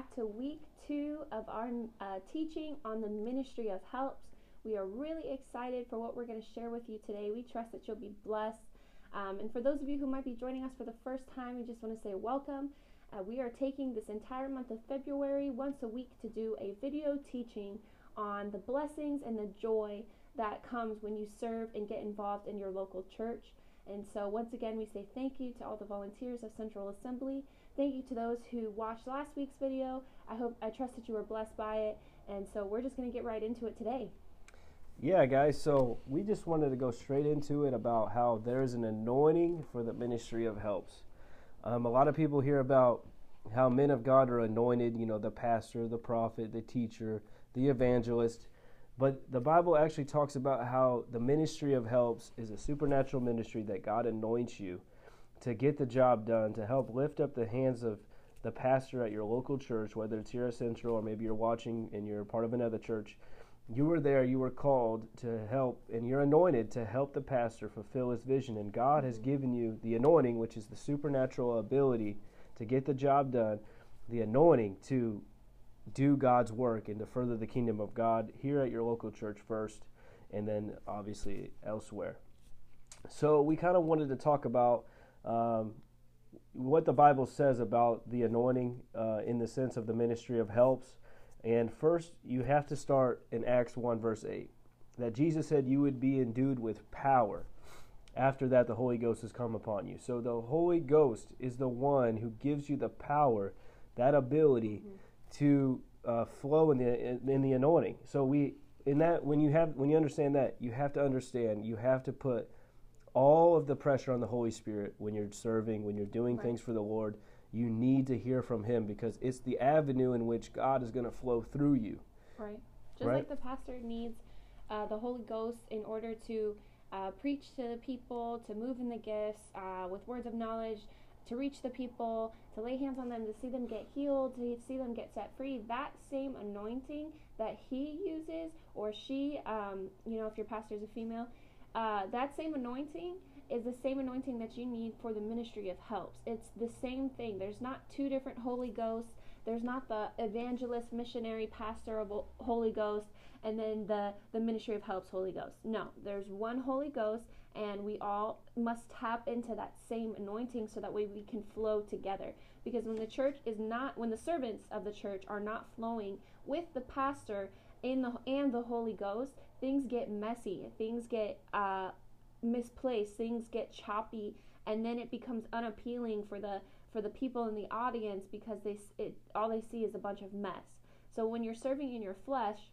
Back to week two of our uh, teaching on the ministry of helps. We are really excited for what we're going to share with you today. We trust that you'll be blessed. Um, and for those of you who might be joining us for the first time, we just want to say welcome. Uh, we are taking this entire month of February once a week to do a video teaching on the blessings and the joy that comes when you serve and get involved in your local church. And so, once again, we say thank you to all the volunteers of Central Assembly. Thank you to those who watched last week's video. I hope, I trust that you were blessed by it. And so, we're just going to get right into it today. Yeah, guys, so we just wanted to go straight into it about how there's an anointing for the ministry of helps. Um, a lot of people hear about how men of God are anointed, you know, the pastor, the prophet, the teacher, the evangelist. But the Bible actually talks about how the ministry of helps is a supernatural ministry that God anoints you to get the job done, to help lift up the hands of the pastor at your local church, whether it's here at Central or maybe you're watching and you're part of another church. You were there, you were called to help, and you're anointed to help the pastor fulfill his vision. And God has given you the anointing, which is the supernatural ability to get the job done, the anointing to do God's work and to further the kingdom of God here at your local church first, and then obviously elsewhere. So we kind of wanted to talk about um, what the Bible says about the anointing uh, in the sense of the ministry of helps. And first, you have to start in Acts 1, verse 8, that Jesus said you would be endued with power. After that, the Holy Ghost has come upon you. So the Holy Ghost is the one who gives you the power, that ability mm-hmm. To uh, flow in the in, the anointing. So we in that when you have when you understand that, you have to understand you have to put all of the pressure on the Holy Spirit when you're serving, when you're doing right. things for the Lord. You need to hear from Him because it's the avenue in which God is going to flow through you. Right. Just right? like the pastor needs uh, the Holy Ghost in order to uh, preach to the people, to move in the gifts uh, with words of knowledge, to reach the people, to lay hands on them, to see them get healed, to see them get set free. That same anointing that he uses, or she, um, you know, if your pastor is a female, uh, that same anointing is the same anointing that you need for the ministry of helps. It's the same thing. There's not two different Holy Ghosts. There's not the evangelist, missionary, pastor of Holy Ghost, and then the, the ministry of helps Holy Ghost. No, there's one Holy Ghost, and we all must tap into that same anointing so that way we can flow together. Because when the church is not, when the servants of the church are not flowing with the pastor in the and the Holy Ghost, things get messy, things get uh, misplaced, things get choppy, and then it becomes unappealing for the for the people in the audience because they it all they see is a bunch of mess. So when you're serving in your flesh,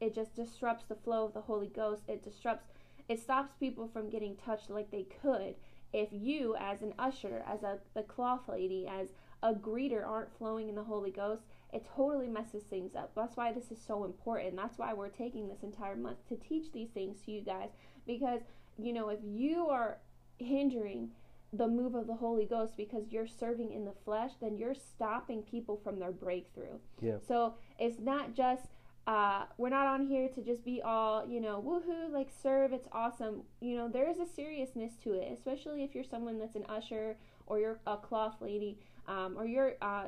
it just disrupts the flow of the Holy Ghost. It disrupts it stops people from getting touched like they could if you as an usher, as a the cloth lady, as a greeter aren't flowing in the Holy Ghost, it totally messes things up. That's why this is so important. That's why we're taking this entire month to teach these things to you guys because you know, if you are hindering the move of the Holy Ghost because you're serving in the flesh, then you're stopping people from their breakthrough. Yeah. So it's not just uh, we're not on here to just be all, you know, woohoo, like serve, it's awesome. You know, there is a seriousness to it, especially if you're someone that's an usher or you're a cloth lady um, or you're uh,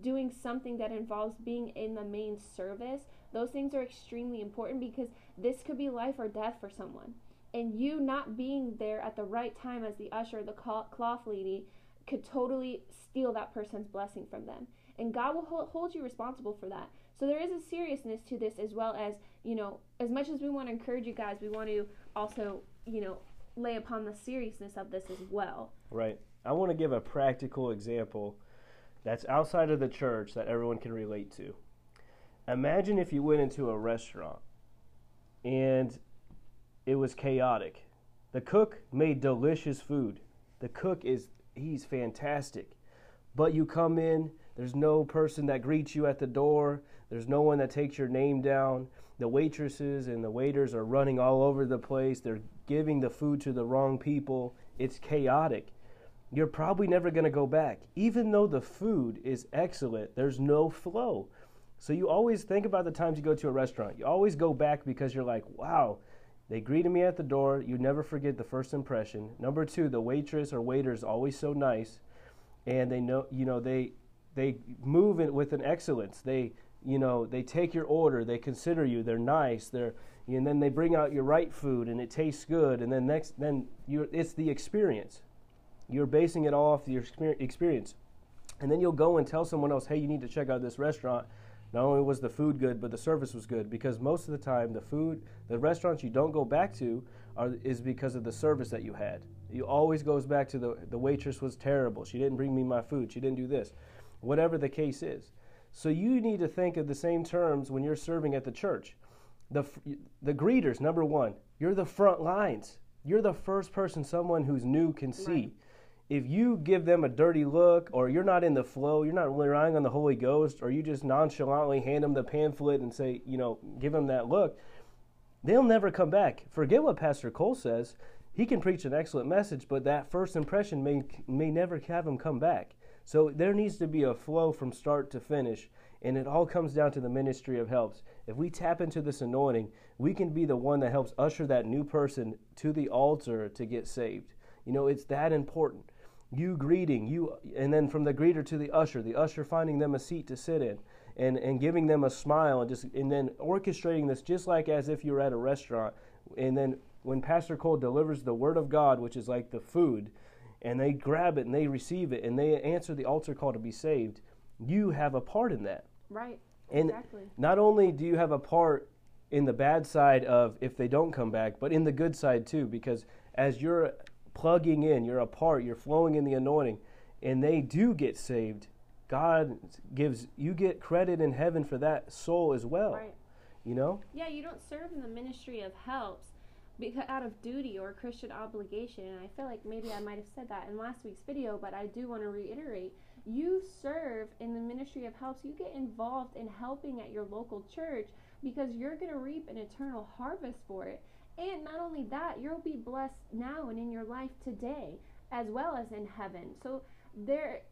doing something that involves being in the main service. Those things are extremely important because this could be life or death for someone. And you not being there at the right time as the usher, the cloth lady, could totally steal that person's blessing from them. And God will hold you responsible for that. So there is a seriousness to this as well as, you know, as much as we want to encourage you guys, we want to also, you know, lay upon the seriousness of this as well. Right. I want to give a practical example that's outside of the church that everyone can relate to. Imagine if you went into a restaurant and it was chaotic. The cook made delicious food. The cook is he's fantastic. but you come in, there's no person that greets you at the door, there's no one that takes your name down. The waitresses and the waiters are running all over the place. They're giving the food to the wrong people. It's chaotic. You're probably never going to go back. Even though the food is excellent, there's no flow. So you always think about the times you go to a restaurant. You always go back because you're like, wow, they greeted me at the door. You never forget the first impression. Number two, the waitress or waiter is always so nice, and they know, you know, they they move it with an excellence. They you know, they take your order, they consider you, they're nice, they're, and then they bring out your right food and it tastes good, and then next, then you, it's the experience. You're basing it all off your experience, and then you'll go and tell someone else, hey, you need to check out this restaurant. Not only was the food good, but the service was good because most of the time, the food, the restaurants you don't go back to, are, is because of the service that you had. You always goes back to the the waitress was terrible. She didn't bring me my food. She didn't do this. Whatever the case is. So you need to think of the same terms when you're serving at the church. The, the greeters, number one, you're the front lines. You're the first person someone who's new can see. Right. If you give them a dirty look, or you're not in the flow, you're not really relying on the Holy Ghost, or you just nonchalantly hand them the pamphlet and say, you know, give them that look, they'll never come back. Forget what Pastor Cole says. He can preach an excellent message, but that first impression may, may never have him come back. So there needs to be a flow from start to finish, and it all comes down to the ministry of helps. If we tap into this anointing, we can be the one that helps usher that new person to the altar to get saved. You know, it's that important. You greeting, you and then from the greeter to the usher, the usher finding them a seat to sit in and, and giving them a smile and just and then orchestrating this just like as if you were at a restaurant. And then when Pastor Cole delivers the word of God, which is like the food, and they grab it and they receive it and they answer the altar call to be saved, you have a part in that. Right. And exactly. not only do you have a part in the bad side of if they don't come back, but in the good side too, because as you're plugging in, you're a part, you're flowing in the anointing, and they do get saved, God gives you get credit in heaven for that soul as well. Right. You know? Yeah, you don't serve in the ministry of helps because out of duty or Christian obligation. And I feel like maybe I might have said that in last week's video, but I do want to reiterate. You serve in the ministry of helps. You get involved in helping at your local church because you're going to reap an eternal harvest for it. And not only that, you'll be blessed now and in your life today as well as in heaven. So there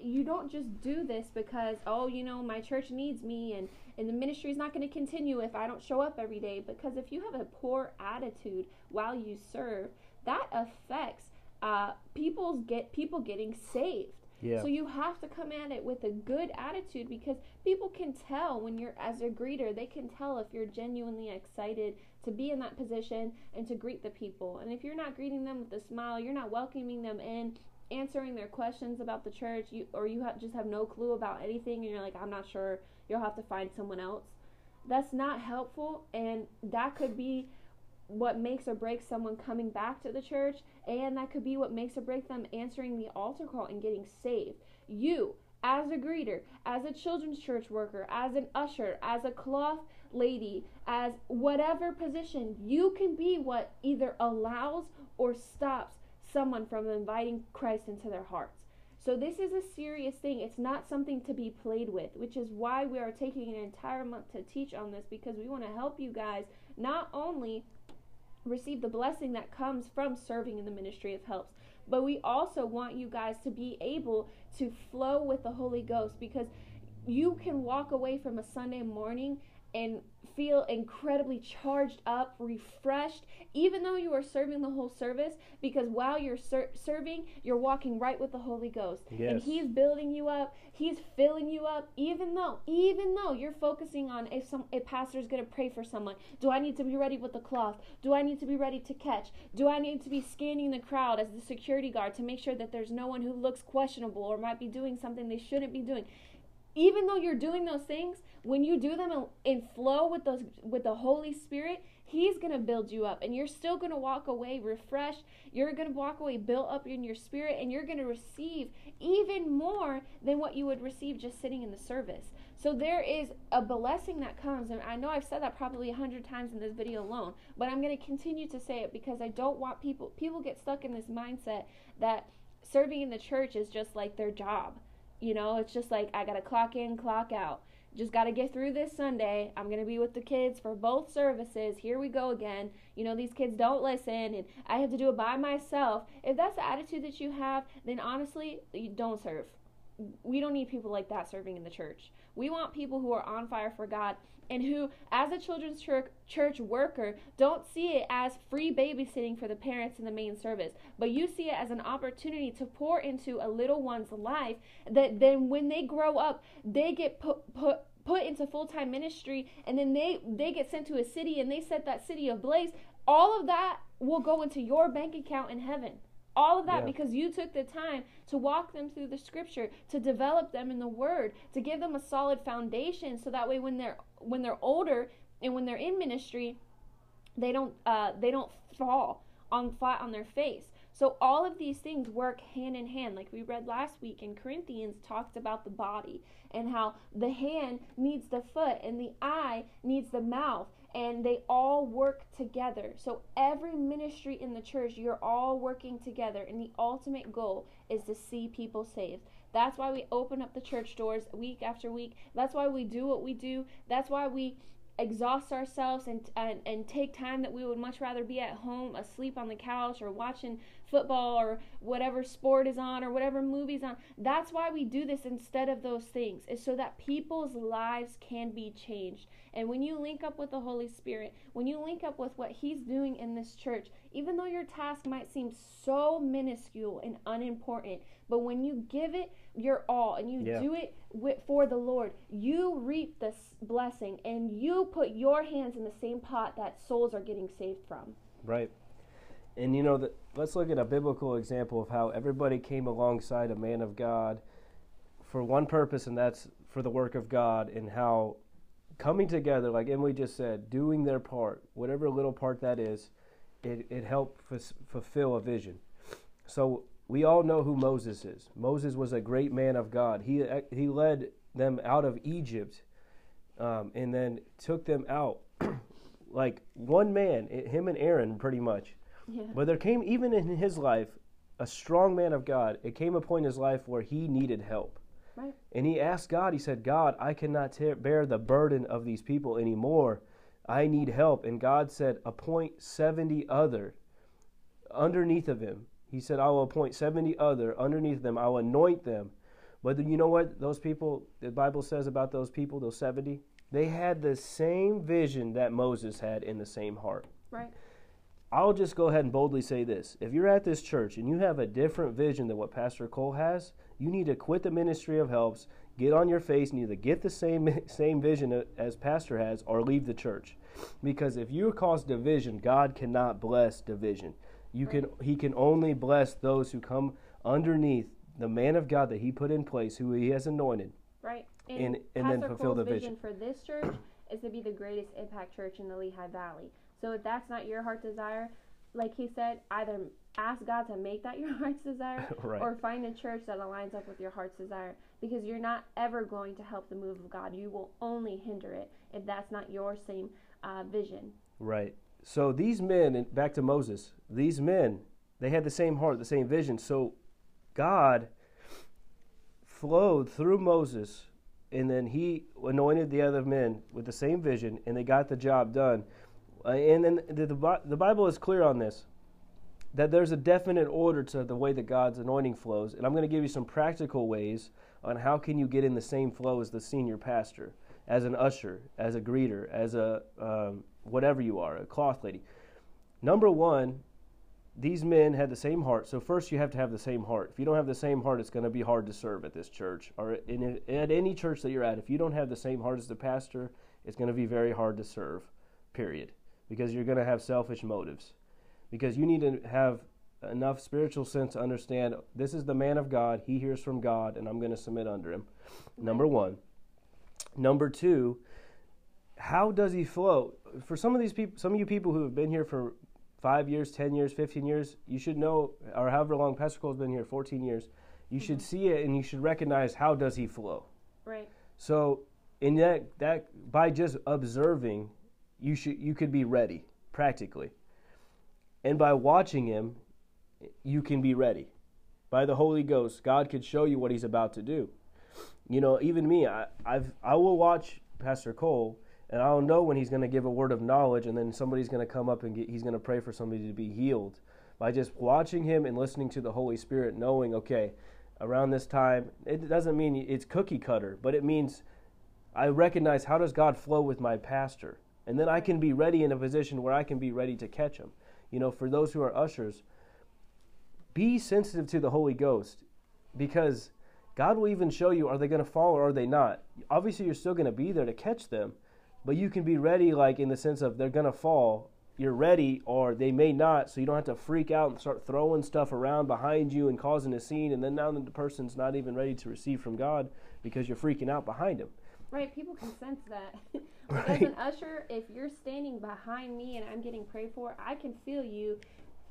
you don't just do this because oh you know my church needs me and and the ministry is not going to continue if i don't show up every day because if you have a poor attitude while you serve that affects uh, people's get people getting saved yeah. So you have to come at it with a good attitude because people can tell when you're as a greeter, they can tell if you're genuinely excited to be in that position and to greet the people. And if you're not greeting them with a smile, you're not welcoming them in, answering their questions about the church, you or you have, just have no clue about anything, and you're like, I'm not sure. You'll have to find someone else. That's not helpful, and that could be what makes or breaks someone coming back to the church, and that could be what makes or breaks them answering the altar call and getting saved. You, as a greeter, as a children's church worker, as an usher, as a cloth lady, as whatever position, you can be what either allows or stops someone from inviting Christ into their hearts. So this is a serious thing. It's not something to be played with, which is why we are taking an entire month to teach on this because we want to help you guys not only receive the blessing that comes from serving in the ministry of helps, but we also want you guys to be able to flow with the Holy Ghost because you can walk away from a Sunday morning and feel incredibly charged up, refreshed, even though you are serving the whole service, because while you're ser- serving, you're walking right with the Holy Ghost. Yes. And He's building you up, He's filling you up, even though, even though you're focusing on if some a pastor is going to pray for someone. Do I need to be ready with the cloth? Do I need to be ready to catch? Do I need to be scanning the crowd as the security guard to make sure that there's no one who looks questionable or might be doing something they shouldn't be doing? Even though you're doing those things, when you do them in, flow with those with the Holy Spirit, He's gonna build you up, and you're still gonna walk away refreshed. You're gonna walk away built up in your spirit, and you're gonna receive even more than what you would receive just sitting in the service. So there is a blessing that comes, and I know I've said that probably a hundred times in this video alone, but I'm gonna continue to say it because I don't want people people get stuck in this mindset that serving in the church is just like their job You know, it's just like I got to clock in, clock out. Just got to get through this Sunday. I'm going to be with the kids for both services. Here we go again. You know, these kids don't listen and I have to do it by myself. If that's the attitude that you have, then honestly, you don't serve. We don't need people like that serving in the church. We want people who are on fire for God and who, as a children's church, church worker, don't see it as free babysitting for the parents in the main service, but you see it as an opportunity to pour into a little one's life that then when they grow up, they get put, put put into full-time ministry and then they they get sent to a city and they set that city ablaze all of that will go into your bank account in heaven all of that yeah. because you took the time to walk them through the scripture, to develop them in the word, to give them a solid foundation so that way when they're when they're older and when they're in ministry, they don't uh, they don't fall on flat on their face. So all of these things work hand in hand. Like we read last week in Corinthians talked about the body and how the hand needs the foot and the eye needs the mouth and they all work together. So every ministry in the church, you're all working together, and the ultimate goal is to see people saved. That's why we open up the church doors week after week. That's why we do what we do. That's why we exhaust ourselves and, and and take time that we would much rather be at home asleep on the couch or watching football or whatever sport is on or whatever movie's on that's why we do this instead of those things is so that people's lives can be changed and when you link up with the holy spirit when you link up with what he's doing in this church even though your task might seem so minuscule and unimportant but when you give it your all and you yeah. do it with, for the Lord, you reap this blessing and you put your hands in the same pot that souls are getting saved from. Right. And you know, that let's look at a biblical example of how everybody came alongside a man of God for one purpose, and that's for the work of God, and how coming together, like Emily just said, doing their part, whatever little part that is, it, it helped f- fulfill a vision. So we all know who Moses is. Moses was a great man of God. He, he led them out of Egypt um, and then took them out like one man, him and Aaron, pretty much. Yeah. But there came, even in his life, a strong man of God. It came a point in his life where he needed help. Right. And he asked God, he said, God, I cannot tear, bear the burden of these people anymore. I need help. And God said, appoint 70 other underneath of him he said, I will appoint 70 other underneath them. I will anoint them. But you know what those people, the Bible says about those people, those 70? They had the same vision that Moses had in the same heart. Right. I'll just go ahead and boldly say this. If you're at this church and you have a different vision than what Pastor Cole has, you need to quit the ministry of helps, get on your face, and either get the same, same vision as Pastor has or leave the church. Because if you cause division, God cannot bless division. You can he can only bless those who come underneath the man of God that he put in place, who he has anointed. Right. And, and, and then fulfill Cole's the vision. vision for this church is to be the greatest impact church in the Lehigh Valley. So if that's not your heart desire, like he said, either ask God to make that your heart's desire right. or find a church that aligns up with your heart's desire because you're not ever going to help the move of God. You will only hinder it if that's not your same uh, vision. Right. So these men, back to Moses, these men, they had the same heart, the same vision. So God flowed through Moses, and then he anointed the other men with the same vision, and they got the job done. Uh, and then the, the, the Bible is clear on this that there's a definite order to the way that God's anointing flows. And I'm going to give you some practical ways on how can you get in the same flow as the senior pastor, as an usher, as a greeter, as a um, whatever you are, a cloth lady. Number one, these men had the same heart. So first, you have to have the same heart. If you don't have the same heart, it's going to be hard to serve at this church or in, at any church that you're at. If you don't have the same heart as the pastor, it's going to be very hard to serve. Period, because you're going to have selfish motives. Because you need to have enough spiritual sense to understand this is the man of God. He hears from God, and I'm going to submit under him. Number one. Number two, how does he flow? For some of these people, some of you people who have been here for five years, 10 years, 15 years, you should know, or however long Pastor Cole's been here, 14 years, you mm-hmm. should see it and you should recognize how does he flow. Right. So in that, that by just observing, you should you could be ready practically. And by watching him, you can be ready. By the Holy Ghost, God could show you what he's about to do. you know, even me, I, I've I will watch Pastor Cole, and I'll know when he's going to give a word of knowledge, and then somebody's going to come up and get, he's going to pray for somebody to be healed by just watching him and listening to the Holy Spirit, knowing, okay, around this time, it doesn't mean it's cookie cutter, but it means I recognize how does God flow with my pastor, and then I can be ready in a position where I can be ready to catch them. You know, for those who are ushers, be sensitive to the Holy Ghost because God will even show you are they going to fall or are they not. Obviously, you're still going to be there to catch them, but you can be ready, like in the sense of they're going to fall. You're ready, or they may not, so you don't have to freak out and start throwing stuff around behind you and causing a scene. And then now the person's not even ready to receive from God because you're freaking out behind him. Right, people can sense that. like right. As an usher, if you're standing behind me and I'm getting prayed for, I can feel you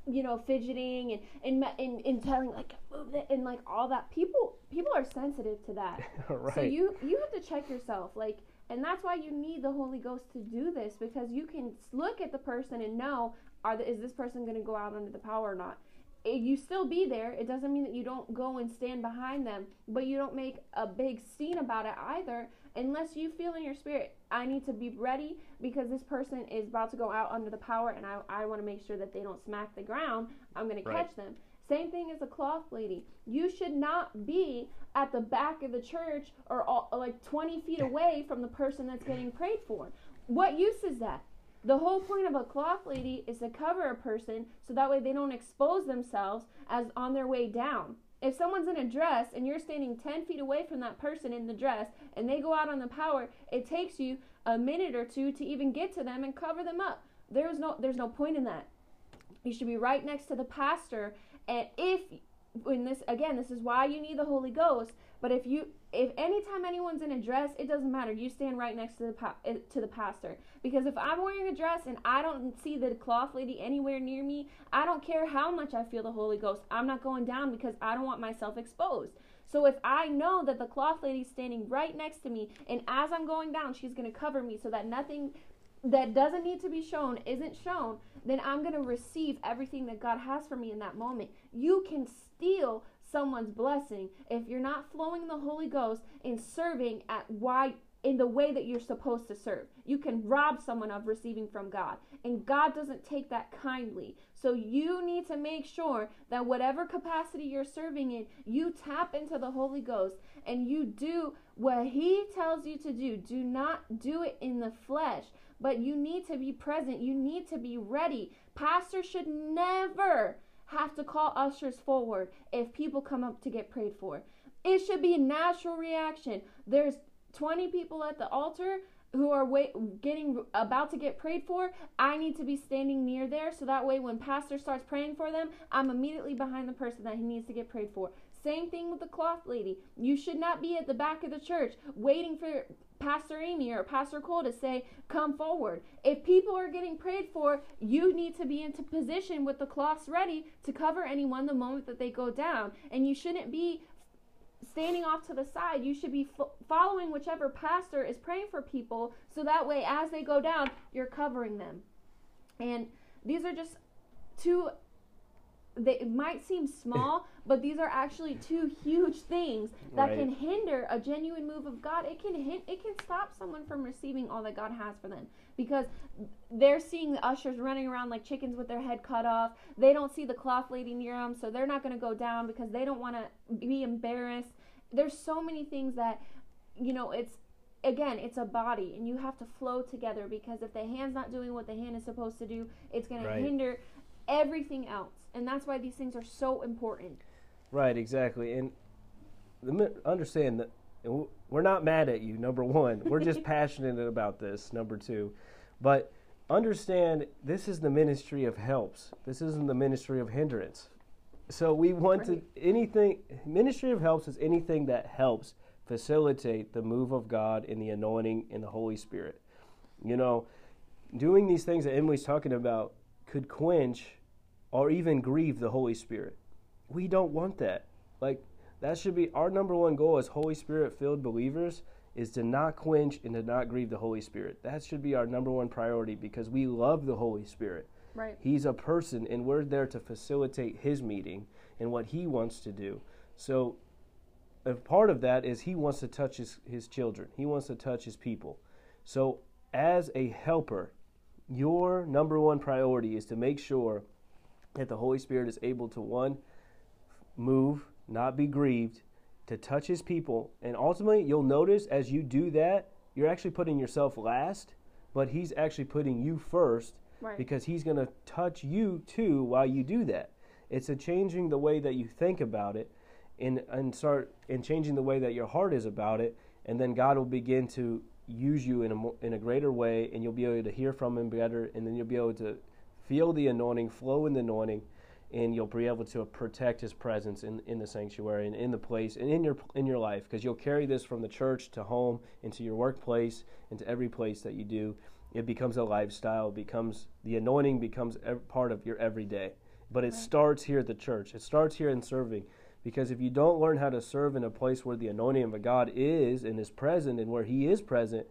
you know, fidgeting and and and, and telling like move it and like all that. People people are sensitive to that. right. So you you have to check yourself, like, and that's why you need the Holy Ghost to do this because you can look at the person and know are the, is this person going to go out under the power or not. You still be there. It doesn't mean that you don't go and stand behind them, but you don't make a big scene about it either unless you feel in your spirit, I need to be ready because this person is about to go out under the power and I, I want to make sure that they don't smack the ground. I'm going to catch them. Same thing as a cloth lady. You should not be at the back of the church or all, like 20 feet away from the person that's getting prayed for. What use is that? The whole point of a cloth lady is to cover a person so that way they don't expose themselves as on their way down. If someone's in a dress and you're standing 10 feet away from that person in the dress and they go out on the power, it takes you a minute or two to even get to them and cover them up. There's no there's no point in that. You should be right next to the pastor and if when this again, this is why you need the Holy Ghost, but if you if anytime anyone's in a dress, it doesn't matter. You stand right next to the eh, to the pastor because if I'm wearing a dress and I don't see the cloth lady anywhere near me, I don't care how much I feel the Holy Ghost. I'm not going down because I don't want myself exposed. So if I know that the cloth lady's standing right next to me and as I'm going down, she's going to cover me so that nothing that doesn't need to be shown isn't shown, then I'm going to receive everything that God has for me in that moment. You can steal someone's blessing if you're not flowing the Holy Ghost and serving at why in the way that you're supposed to serve. You can rob someone of receiving from God, and God doesn't take that kindly. So you need to make sure that whatever capacity you're serving in, you tap into the Holy Ghost and you do what He tells you to do. Do not do it in the flesh, but you need to be present. You need to be ready. Pastors should never have to call ushers forward if people come up to get prayed for. It should be a natural reaction. There's 20 people at the altar who are wait, getting about to get prayed for, I need to be standing near there so that way when pastor starts praying for them, I'm immediately behind the person that he needs to get prayed for. Same thing with the cloth lady. You should not be at the back of the church waiting for Pastor Amy or Pastor Cole to say, come forward. If people are getting prayed for, you need to be into position with the cloths ready to cover anyone the moment that they go down. And you shouldn't be standing off to the side. You should be fo- following whichever pastor is praying for people so that way, as they go down, you're covering them. And these are just two they might seem small, but these are actually two huge things that right. can hinder a genuine move of God. It can hint, it can stop someone from receiving all that God has for them because they're seeing the ushers running around like chickens with their head cut off. They don't see the cloth lady near them, so they're not going to go down because they don't want to be embarrassed. There's so many things that you know, it's again, it's a body and you have to flow together because if the hand's not doing what the hand is supposed to do, it's going right. to hinder everything else. And that's why these things are so important. Right, exactly. And understand that we're not mad at you, number one. We're just passionate about this, number two. But understand this is the ministry of helps. This isn't the ministry of hindrance. So we want right. to anything ministry of helps is anything that helps facilitate the move of God in the anointing in the Holy Spirit. You know, doing these things that Emily's talking about could quench or even grieve the Holy Spirit. We don't want that. Like, that should be our number one goal as Holy Spirit filled believers is to not quench and to not grieve the Holy Spirit. That should be our number one priority because we love the Holy Spirit. Right. He's a person and we're there to facilitate his meeting and what he wants to do. So a part of that is he wants to touch his, his children. He wants to touch his people. So as a helper, your number one priority is to make sure that the Holy Spirit is able to one move, not be grieved, to touch his people. And ultimately, you'll notice as you do that, you're actually putting yourself last, but he's actually putting you first right. because he's going to touch you too while you do that. It's a changing the way that you think about it and, and start and changing the way that your heart is about it. And then God will begin to use you in a, in a greater way and you'll be able to hear from him better and then you'll be able to feel the anointing, flow in the anointing, and you'll be able to protect his presence in, in the sanctuary and in the place and in your in your life because you'll carry this from the church to home into your workplace into every place that you do. It becomes a lifestyle it becomes the anointing becomes part of your everyday. But it right. starts here at the church. It starts here in serving because if you don't learn how to serve in a place where the anointing of God is and is present and where he is present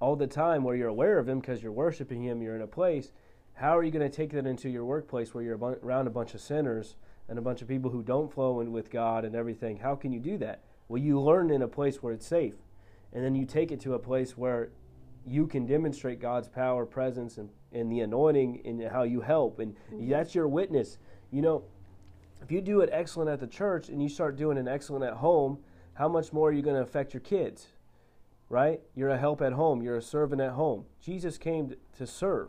all the time where you're aware of him because you're worshiping him you're in a place how are you going to take that into your workplace where you're around a bunch of sinners and a bunch of people who don't flow in with God and everything? How can you do that? Well, you learn in a place where it's safe. And then you take it to a place where you can demonstrate God's power, presence, and, and the anointing in how you help. And mm-hmm. that's your witness. You know, if you do it excellent at the church and you start doing it excellent at home, how much more are you going to affect your kids? Right? You're a help at home, you're a servant at home. Jesus came to serve.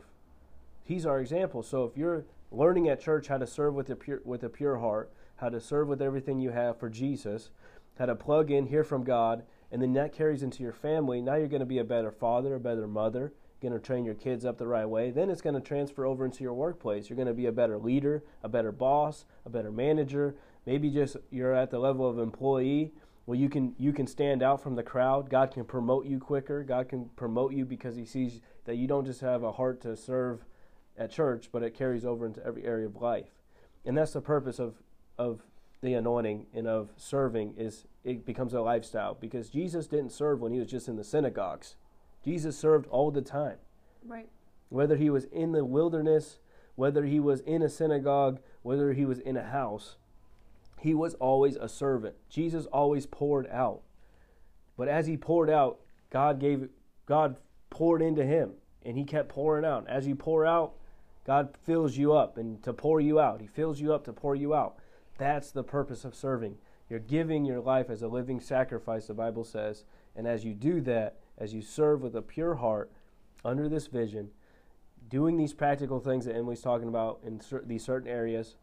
He's our example. So if you're learning at church how to serve with a pure, with a pure heart, how to serve with everything you have for Jesus, how to plug in, hear from God, and then that carries into your family, now you're going to be a better father, a better mother, going to train your kids up the right way. Then it's going to transfer over into your workplace. You're going to be a better leader, a better boss, a better manager. Maybe just you're at the level of employee well you can you can stand out from the crowd god can promote you quicker god can promote you because he sees that you don't just have a heart to serve at church, but it carries over into every area of life. And that's the purpose of, of the anointing and of serving is it becomes a lifestyle because Jesus didn't serve when he was just in the synagogues. Jesus served all the time. Right. Whether he was in the wilderness, whether he was in a synagogue, whether he was in a house, he was always a servant. Jesus always poured out. But as he poured out, God gave God poured into him and he kept pouring out. As you pour out, God fills you up and to pour you out. He fills you up to pour you out. That's the purpose of serving. You're giving your life as a living sacrifice, the Bible says. And as you do that, as you serve with a pure heart under this vision, doing these practical things that Emily's talking about in cer- these certain areas,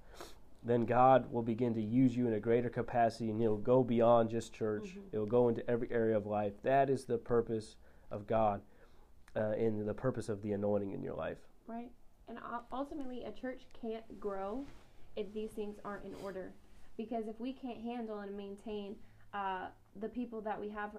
then God will begin to use you in a greater capacity and it'll go beyond just church. Mm-hmm. It'll go into every area of life. That is the purpose of God uh, and the purpose of the anointing in your life. Right. And ultimately, a church can't grow if these things aren't in order. Because if we can't handle and maintain uh, the people that we have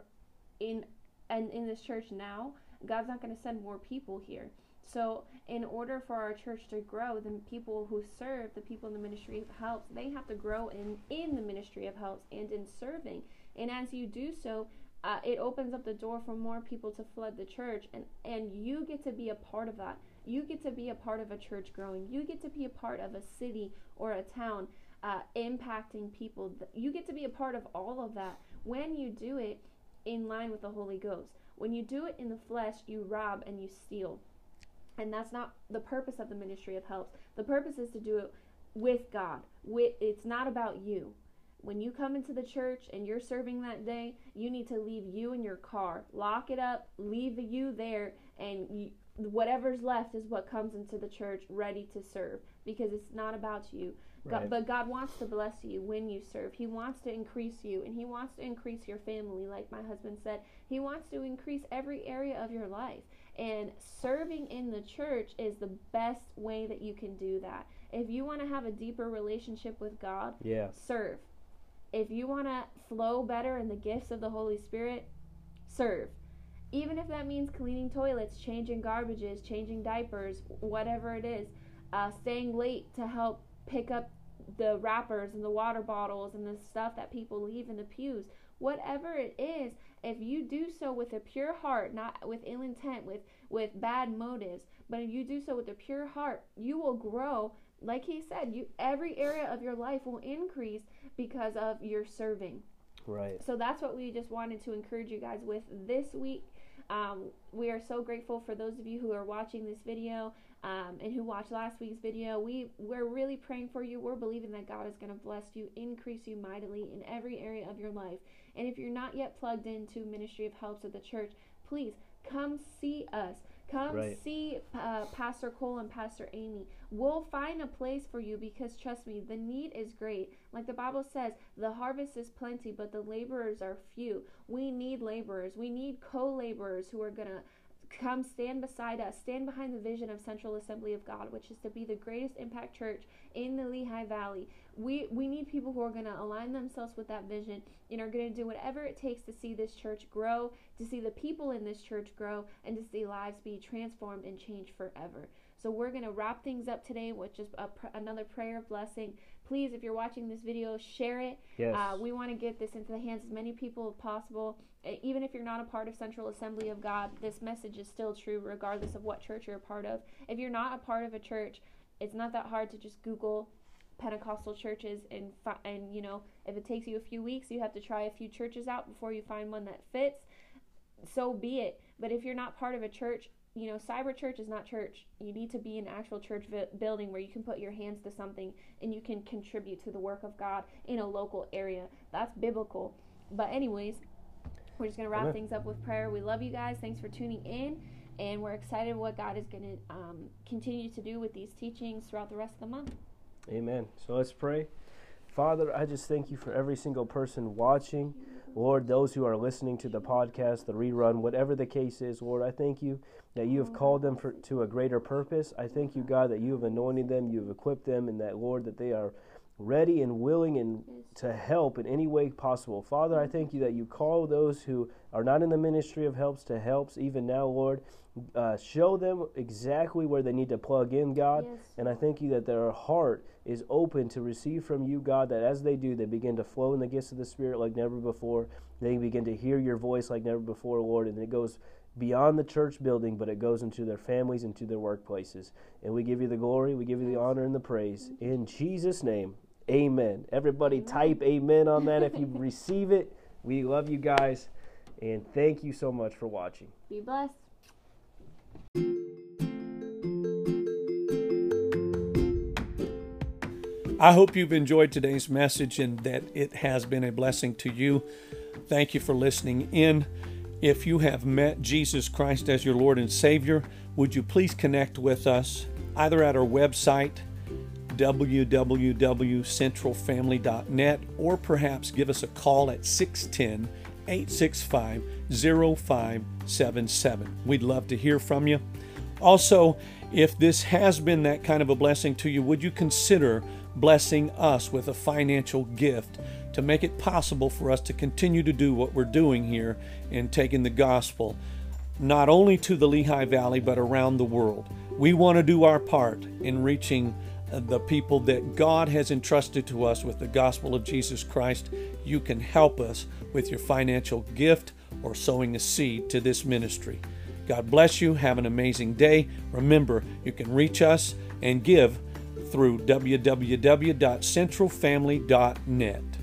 in and in this church now, God's not going to send more people here. So, in order for our church to grow, the people who serve, the people in the ministry of helps, they have to grow in in the ministry of helps and in serving. And as you do so, uh, it opens up the door for more people to flood the church, and and you get to be a part of that. You get to be a part of a church growing. You get to be a part of a city or a town uh, impacting people. You get to be a part of all of that when you do it in line with the Holy Ghost. When you do it in the flesh, you rob and you steal. And that's not the purpose of the ministry of helps. The purpose is to do it with God. It's not about you. When you come into the church and you're serving that day, you need to leave you in your car. Lock it up, leave the you there, and whatever's left is what comes into the church ready to serve because it's not about you. Right. God, but God wants to bless you when you serve. He wants to increase you and He wants to increase your family, like my husband said. He wants to increase every area of your life. And serving in the church is the best way that you can do that. If you want to have a deeper relationship with God, yeah. serve. If you want to flow better in the gifts of the Holy Spirit, serve even if that means cleaning toilets, changing garbages, changing diapers, whatever it is, uh, staying late to help pick up the wrappers and the water bottles and the stuff that people leave in the pews, whatever it is, if you do so with a pure heart, not with ill intent, with with bad motives, but if you do so with a pure heart, you will grow. Like he said, you every area of your life will increase because of your serving. Right. So that's what we just wanted to encourage you guys with this week. Um, we are so grateful for those of you who are watching this video um, and who watched last week's video. We we're really praying for you. We're believing that God is going to bless you, increase you mightily in every area of your life. And if you're not yet plugged into Ministry of Helps at the church, please come see us. Come right. see uh, Pastor Cole and Pastor Amy. We'll find a place for you because trust me, the need is great. Like the Bible says, the harvest is plenty, but the laborers are few. We need laborers. We need co laborers who are going to come stand beside us, stand behind the vision of Central Assembly of God, which is to be the greatest impact church in the Lehigh Valley. We we need people who are going to align themselves with that vision and are going to do whatever it takes to see this church grow, to see the people in this church grow, and to see lives be transformed and changed forever. So we're going to wrap things up today with just a, another prayer of blessing. Please, if you're watching this video, share it. Yes. Uh, we want to get this into the hands of as many people as possible. Even if you're not a part of Central Assembly of God, this message is still true regardless of what church you're a part of. If you're not a part of a church, it's not that hard to just Google Pentecostal churches and fi- and you know if it takes you a few weeks, you have to try a few churches out before you find one that fits. So be it. But if you're not part of a church, you know, cyber church is not church. You need to be an actual church vi- building where you can put your hands to something and you can contribute to the work of God in a local area. That's biblical. But anyways, we're just gonna wrap Amen. things up with prayer. We love you guys. Thanks for tuning in, and we're excited what God is gonna um, continue to do with these teachings throughout the rest of the month. Amen. So let's pray. Father, I just thank you for every single person watching. Lord, those who are listening to the podcast, the rerun, whatever the case is, Lord, I thank you that you have called them for, to a greater purpose. I thank you, God, that you have anointed them, you have equipped them, and that, Lord, that they are ready and willing and to help in any way possible. Father, I thank you that you call those who are not in the ministry of helps to helps even now, Lord. Uh, show them exactly where they need to plug in, God. Yes. And I thank you that their heart is open to receive from you, God, that as they do, they begin to flow in the gifts of the Spirit like never before. They begin to hear your voice like never before, Lord. And it goes beyond the church building, but it goes into their families, into their workplaces. And we give you the glory, we give you the honor and the praise. In Jesus' name, amen. Everybody amen. type amen on that if you receive it. We love you guys. And thank you so much for watching. Be blessed. I hope you've enjoyed today's message and that it has been a blessing to you. Thank you for listening in. If you have met Jesus Christ as your Lord and Savior, would you please connect with us either at our website, www.centralfamily.net, or perhaps give us a call at 610 865 0577. We'd love to hear from you. Also, if this has been that kind of a blessing to you, would you consider blessing us with a financial gift to make it possible for us to continue to do what we're doing here in taking the gospel not only to the Lehigh Valley but around the world. We want to do our part in reaching the people that God has entrusted to us with the gospel of Jesus Christ. You can help us with your financial gift or sowing a seed to this ministry. God bless you. Have an amazing day. Remember, you can reach us and give through www.centralfamily.net.